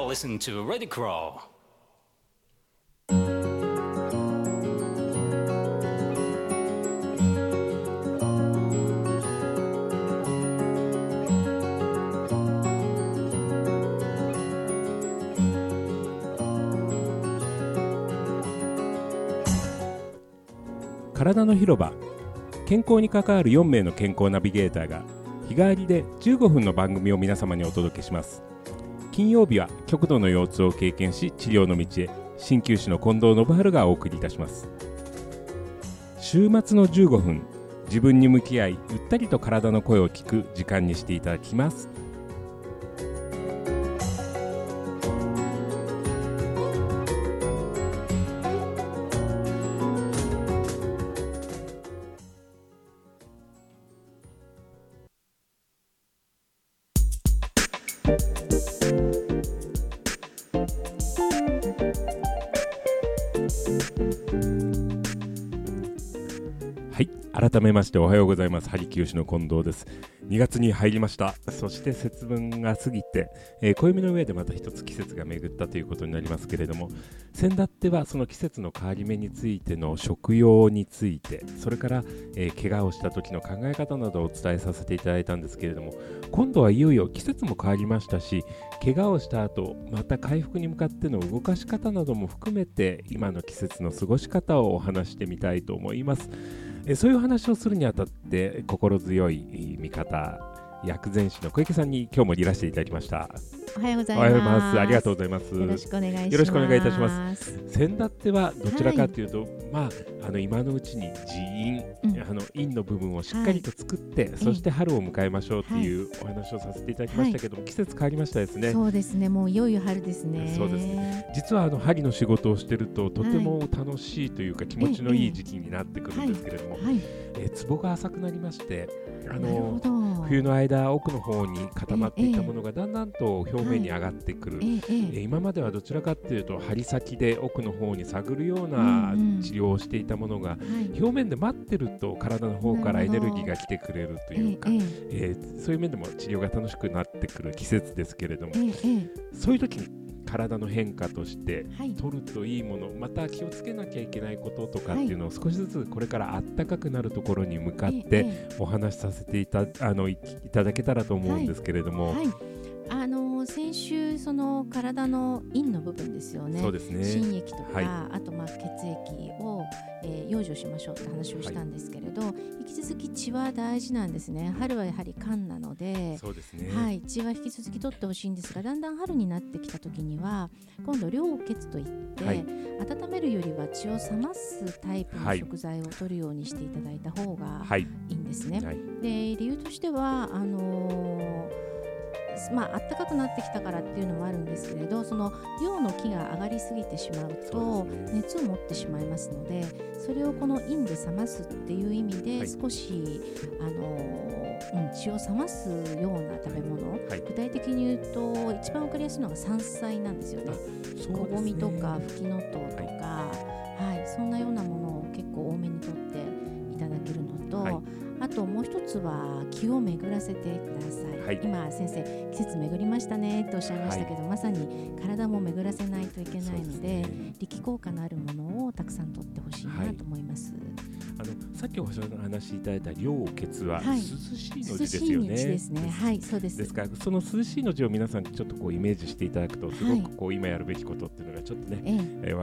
are listening to Ready Crow. 体の広場健康に関わる4名の健康ナビゲーターが日替わりで15分の番組を皆様にお届けします金曜日は極度の腰痛を経験し治療の道へ鍼灸師の近藤信春がお送りいたします。週末の15分自分に向き合いゆったりと体の声を聞く時間にしていただきます。改めましておはようございます。針灸師の近藤です。2月に入りました。そして節分が過ぎて、えー、暦の上でまた一つ季節が巡ったということになりますけれども先だってはその季節の変わり目についての食用についてそれから、えー、怪我をした時の考え方などをお伝えさせていただいたんですけれども今度はいよいよ季節も変わりましたし怪我をした後また回復に向かっての動かし方なども含めて今の季節の過ごし方をお話してみたいと思います。そういう話をするにあたって心強い味方薬膳師の小池さんに今日もいらしていただきました。おはようございます。ありがとうございます。よろしくお願いします。よろしくお願いいたします。先だってはどちらかというと、はい、まああの今のうちに寺院、うん、あの陰の部分をしっかりと作って、はい、そして春を迎えましょうというお話をさせていただきましたけども、はい、季節変わりましたですね。そうですね。もういよいよ春ですね。そうですね。実はあの針の仕事をしてるととても楽しいというか、気持ちのいい時期になってくるんですけれども、えー、壺が浅くなりましてあの冬の間奥の方に固まっていたものがだんだんと表面に上がってくる、えー、今まではどちらかというと針先で奥の方に探るような治療をしていたものが、表面で待ってると体の方からエネルギーが来てくれるというか、えー、そういう面でも治療が楽しくなってくる季節ですけれども、そういう時に体の変化として取るといいもの、はい、また気をつけなきゃいけないこととかっていうのを少しずつこれからあったかくなるところに向かってお話しさせていたあのいただけたらと思うんですけれども。はい。はいあの先週その体の陰の部分ですよね。そうですね。心液とか、はい、あとまあ血液を、えー、養生しましょうって話をしたんですけれど、はい、引き続き血は大事なんですね。春はやはり寒なので、そうですね。はい、血は引き続き取ってほしいんですが、だんだん春になってきた時には今度涼血といって、はい、温めるよりは血を冷ますタイプの食材を取るようにしていただいた方がいいんですね。で理由としてはあのーまあ暖かくなってきたからっていうのもあるんですけれどその量の気が上がりすぎてしまうと熱を持ってしまいますのでそれをこの陰で冷ますっていう意味で少し、はい、あの、うん、血を冷ますような食べ物、はい、具体的に言うと一番分かりやすいのが山菜なんですよね。こごみとかふきのとうとか、はい、はい、そんなようなものつは気を巡らせてください、はい、今先生季節巡りましたねとおっしゃいましたけど、はい、まさに体も巡らせないといけないので、ね、力効果のあるものをたくさん取ってほしいなと思います。あのさっきお話しいただいた涼血は涼しいの字ですよね。ですね。はい、そうです。ですからその涼しいの字を皆さんちょっとこうイメージしていただくとすごくこう今やるべきことっていうのがちょっとね、ええ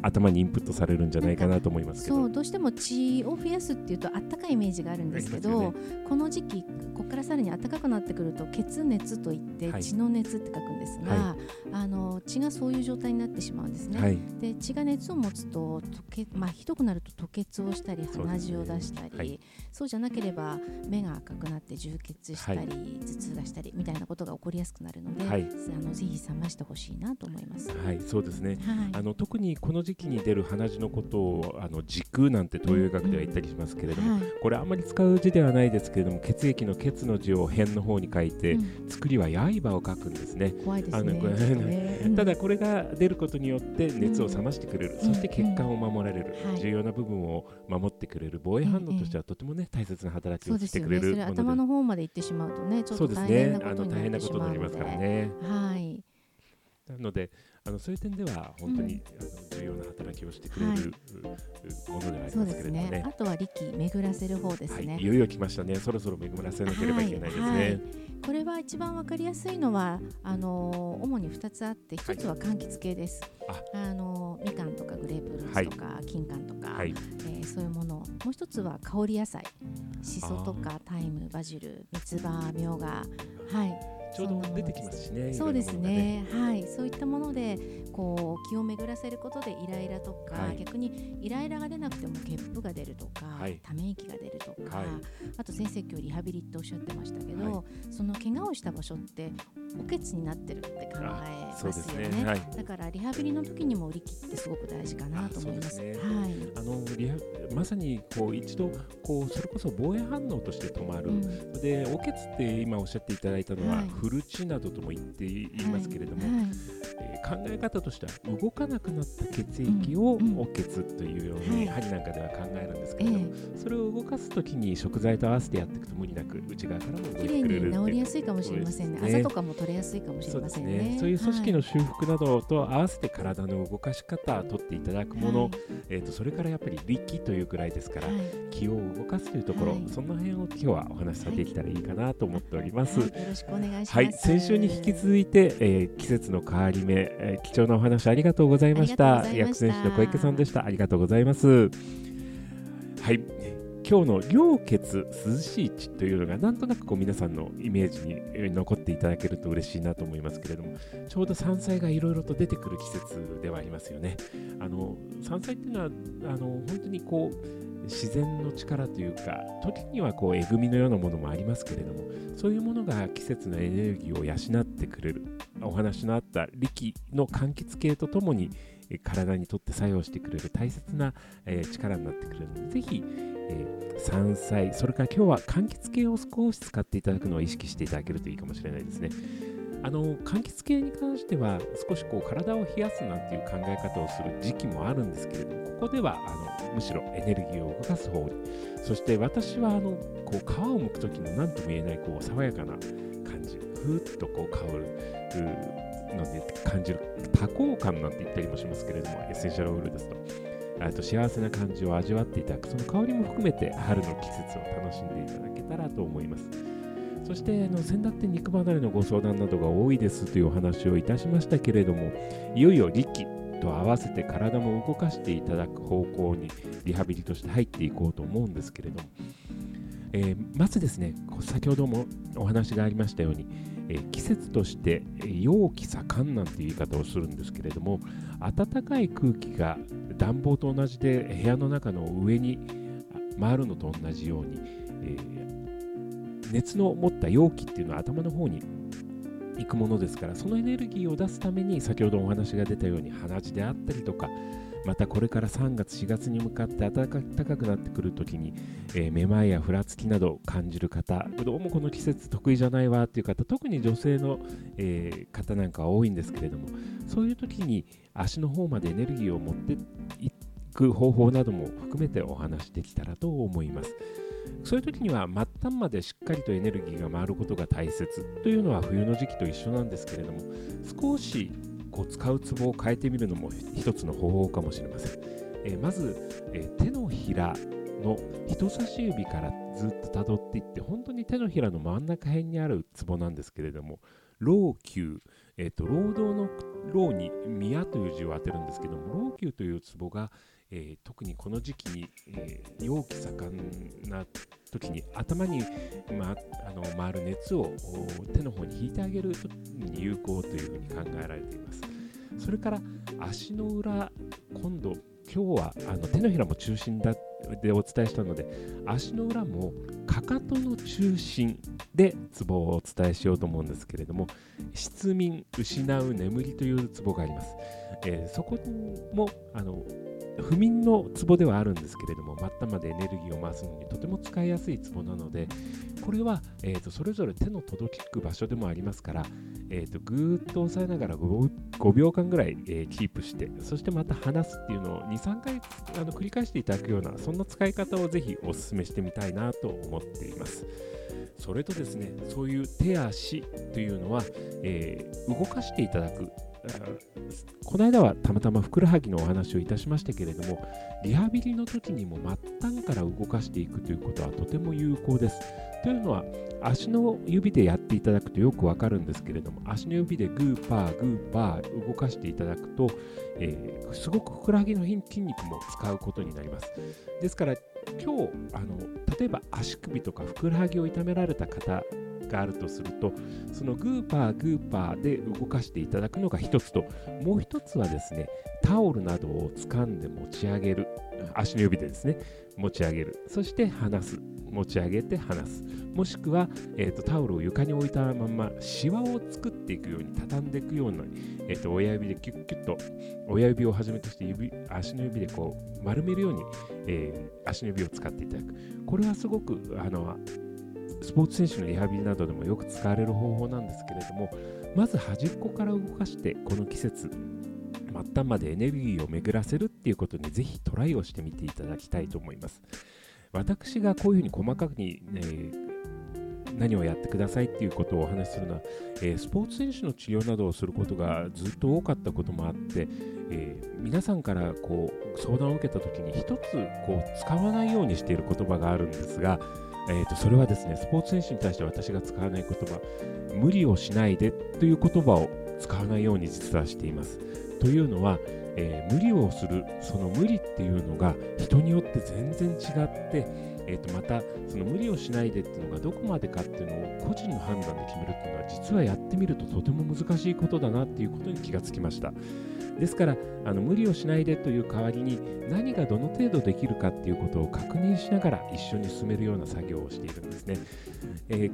頭にインプットされるんじゃないかなと思いますけど。そうどうしても血を増やすっていうとあったかいイメージがあるんですけど、ね、この時期ここからさらに暖かくなってくると血熱といって血の熱って書くんですが、はい、あの血がそういう状態になってしまうんですね。はい、で血が熱を持つと溶けまあひどくなると吐血をしたり鼻血を出したり、ねはい、そうじゃなければ目が赤くなって充血したり、はい、頭痛がしたりみたいなことが起こりやすくなるので、はい、あのぜひ冷ましてほしいなと思います。はい、そうですね。あの特にこの時期に出る鼻血のことをあの時空なんて東洋医学では言ったりしますけれども、うんうん、これあんまり使う字ではないですけれども血液の血の字を辺の方に書いて、うん、作りは刃を書くんですね。怖いですね。ただこれが出ることによって熱を冷ましてくれる、そして血管を守られる、重要な部分を守ってくれる防衛反応としてはとてもね大切な働きをしてくれる、ね、頭の方まで行ってしまうとねちょっと大変なことになってしまうので、ね、大変なことになりますからね。はい。なのであのそういう点では本当に、あの重要な働きをしてくれる、はい、ものではありますけれどもね、ね、あとは力巡らせる方ですね、はい、いよいよ来ましたね。そろそろ巡らせなければいけないですね、これは一番わかりやすいのはあの主に2つあって1つは柑橘系です、あ。のみかんとかグレープフルーツとか、金柑とか、はい、えー、そういうもの。もう一つは香り野菜。しそとかタイムバジル三つ葉みょうが。はいちょうど出てきますしね。そうですね。はい、そういったものでこう気を巡らせることでイライラとか、はい、逆にイライラが出なくてもゲップが出るとか、はい、ため息が出るとか、はい、あと先生今日リハビリっておっしゃってましたけど、その怪我をした場所っておけつになってるって考えますよね。ねはい、だからリハビリの時にも売り切ってすごく大事かなと思います。すね、はい。あのリハまさにこう一度こうそれこそ防衛反応として止まる。うん、でおけつって今おっしゃっていただいたのは、はい、フルチなどとも言って言いますけれども、はい。えー、考え方としては動かなくなった血液をおけつというように、針なんかでは考えるんですけれども、それを動かす時に食材と合わせてやっていくと無理なく内側からも動いてくれる。治りやすいかもしれませんね。あざとかも取れやすいかもしれませんね。ね。そういう組織の修復などと合わせて体の動かし方を取っていただくもの、はい、えーと、それからやっぱり力というくらいですから、はい、気を動かすというところ、はい、その辺を今日はお話しさせていけたらいいかなと思っております。よろしくお願いします。はい、先週に引き続いて、えー、季節の変わり目、えー、貴重なお話ありがとうございました。薬膳師の小池さんでした。ありがとうございます。はい。今日の良血涼しい地というのがなんとなくこう皆さんのイメージに残っていただけると嬉しいなと思いますけれどもちょうど山菜がいろいろと出てくる季節ではありますよね。あの山菜っていうのはあの本当にこう自然の力というか時にはこうえぐみのようなものもありますけれどもそういうものが季節のエネルギーを養ってくれるお話のあった力の柑橘系とともに体にとって作用してくれる大切な、えー、力になってくれるのでぜひえー、山菜、それから今日は柑橘系を少し使っていただくのを意識していただけるといいかもしれないですね。あの柑橘系に関しては少しこう体を冷やすなんていう考え方をする時期もあるんですけれどもここではあのむしろエネルギーを動かす方にそして私はあのこう皮を剥く時の何とも言えないこう爽やかな感じふーっとこう香るので感じる多幸感なんて言ったりもしますけれどもエッセンシャルオイルですと。と幸せな感じを味わっていただくその香りも含めて春の季節を楽しんでいただけたらと思います。そしてあの先だって肉離れのご相談などが多いですというお話をいたしましたけれどもいよいよ力と合わせて体も動かしていただく方向にリハビリとして入っていこうと思うんですけれども、えー、まずですね先ほどもお話がありましたようにえ季節として陽気盛んなんて言い方をするんですけれども暖かい空気が暖房と同じで部屋の中の上に回るのと同じように、えー、熱の持った容器っていうのは頭の方に行くものですからそのエネルギーを出すために先ほどお話が出たように鼻血であったりとかまたこれから3月4月に向かって暖かくなってくるときに、えー、めまいやふらつきなど感じる方どうもこの季節得意じゃないわっていう方特に女性の、えー、方なんかは多いんですけれどもそういう時に足の方までエネルギーを持っていく方法なども含めてお話できたらと思います。そういう時には末端までしっかりとエネルギーが回ることが大切というのは冬の時期と一緒なんですけれども少しこう使うツボを変えてみるのも一つの方法かもしれません。えー、まず、えー、手のひらの人差し指からずっとたどっていって本当に手のひらの真ん中辺にあるツボなんですけれども老朽、えーと、労働の老に宮という字を当てるんですけども老朽というツボが、えー、特にこの時期に、えー、陽気盛んな時に頭に、まあの回る熱を手の方に引いてあげるに有効というふうに考えられています。それから足の裏、今度、今日はあの手のひらも中心だでお伝えしたので、足の裏もかかとの中心でツボをお伝えしようと思うんですけれども、失眠、失う眠りというツボがあります。えー、そこもあの不眠のツボではあるんですけれども、末端までエネルギーを回すのにとても使いやすいツボなので、これは、えーと、それぞれ手の届きく場所でもありますから、えーと、ぐーっと押さえながら 5, 5秒間ぐらい、えー、キープして、そしてまた離すっていうのを2、3回あの繰り返していただくような、そんな使い方をぜひお勧めしてみたいなと思っています。それとですね、そういう手足というのは、えー、動かしていただくこの間はたまたまふくらはぎのお話をいたしましたけれどもリハビリの時にも末端から動かしていくということはとても有効です。というのは足の指でやっていただくとよくわかるんですけれども足の指でグーパーグーパー動かしていただくと、えー、すごくふくらはぎの筋肉も使うことになります。ですから今日あの例えば足首とかふくらはぎを痛められた方があるとするとそのグーパーグーパーで動かしていただくのが一つともう一つはですねタオルなどを掴んで持ち上げる足の指でですね持ち上げる。そして離す。持ち上げて離す。もしくは、えーと、タオルを床に置いたままシワを作っていくように畳んでいくような、えーと、親指でキュッキュッと親指をはじめとして指足の指でこう丸めるように、えー、足の指を使っていただく。これはすごくあのスポーツ選手のリハビリなどでもよく使われる方法なんですけれどもまず端っこから動かしてこの季節末端までエネルギーを巡らせるっていうことにぜひトライをしてみていただきたいと思います。私がこういうふうに細かくに、ね、何をやってくださいっていうことをお話しするのは、えー、スポーツ選手の治療などをすることがずっと多かったこともあって、えー、皆さんからこう相談を受けた時に一つこう使わないようにしている言葉があるんですが、えー、とそれはですねスポーツ選手に対して私が使わない言葉無理をしないでという言葉を使わないように実はしています。というのはえー、無理をするその無理っていうのが人によって全然違って、えー、とまたその無理をしないでっていうのがどこまでかっていうのを個人の判断で決めるっていうのは実はやってみるととても難しいことだなっていうことに気がつきました。ですからあの無理をしないでという代わりに何がどの程度できるかっていうことを確認しながら一緒に進めるような作業をしているんですね、えー、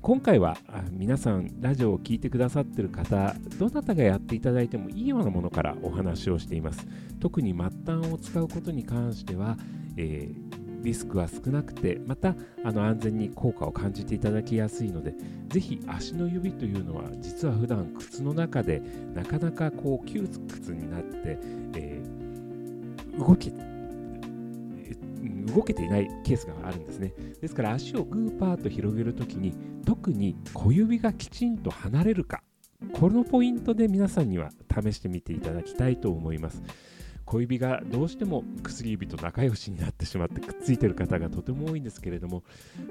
今回は皆さんラジオを聴いてくださってる方どなたがやっていただいてもいいようなものからお話をしています。特に末端を使うことに関しては、えーリスクは少なくてまたあの安全に効果を感じていただきやすいのでぜひ足の指というのは実は普段靴の中でなかなかこう窮屈になって、えー、動け動けていないケースがあるんですねですから足をグーパーと広げるときに特に小指がきちんと離れるかこのポイントで皆さんには試してみていただきたいと思います。小指がどうしても薬指と仲良しになってしまってくっついてる方がとても多いんですけれども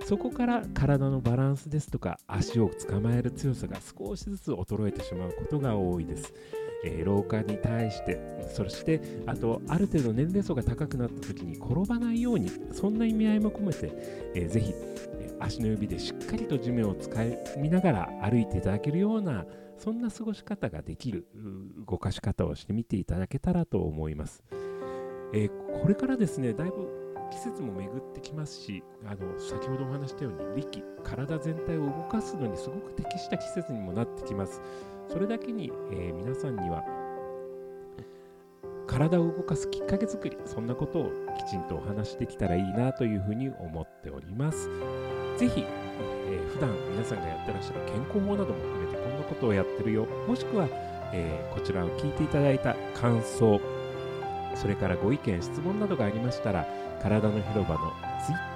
そこから体のバランスですとか足を捕まえる強さが少しずつ衰えてしまうことが多いです。えー、老化に対してそしてあとある程度年齢層が高くなった時に転ばないようにそんな意味合いも込めて、えー、ぜひ足の指でしっかりと地面を使い見ながら歩いていただけるようなそんな過ごし方ができる動かし方をしてみていただけたらと思います。えー、これからですね、だいぶ季節も巡ってきますし、あの先ほどお話したように力、体全体を動かすのにすごく適した季節にもなってきます。それだけに、えー、皆さんには体を動かすきっかけ作り、そんなことをきちんとお話しできたらいいなというふうに思っております。ぜひ、えー、普段皆さんがやってらっしゃる健康法なども含めてこんなことをやってるよ。もしくは、えー、こちらを聞いていただいた感想それからご意見質問などがありましたら体の広場の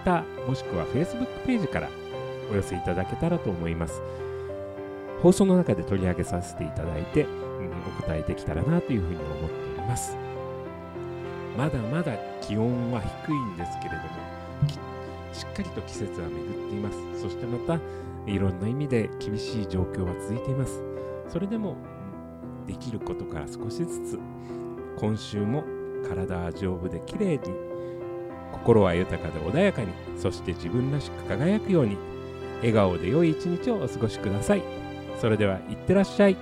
Twitter もしくは Facebook ページからお寄せいただけたらと思います。放送の中で取り上げさせていただいて、うん、お答えできたらなというふうに思っております。まだまだ気温は低いんですけれどもしっかりと季節は巡っています。そしてまたいろんな意味で厳しい状況は続いています。それでもできることから少しずつ今週も体は丈夫で綺麗に心は豊かで穏やかにそして自分らしく輝くように笑顔で良い一日をお過ごしください。それではいってらっしゃい。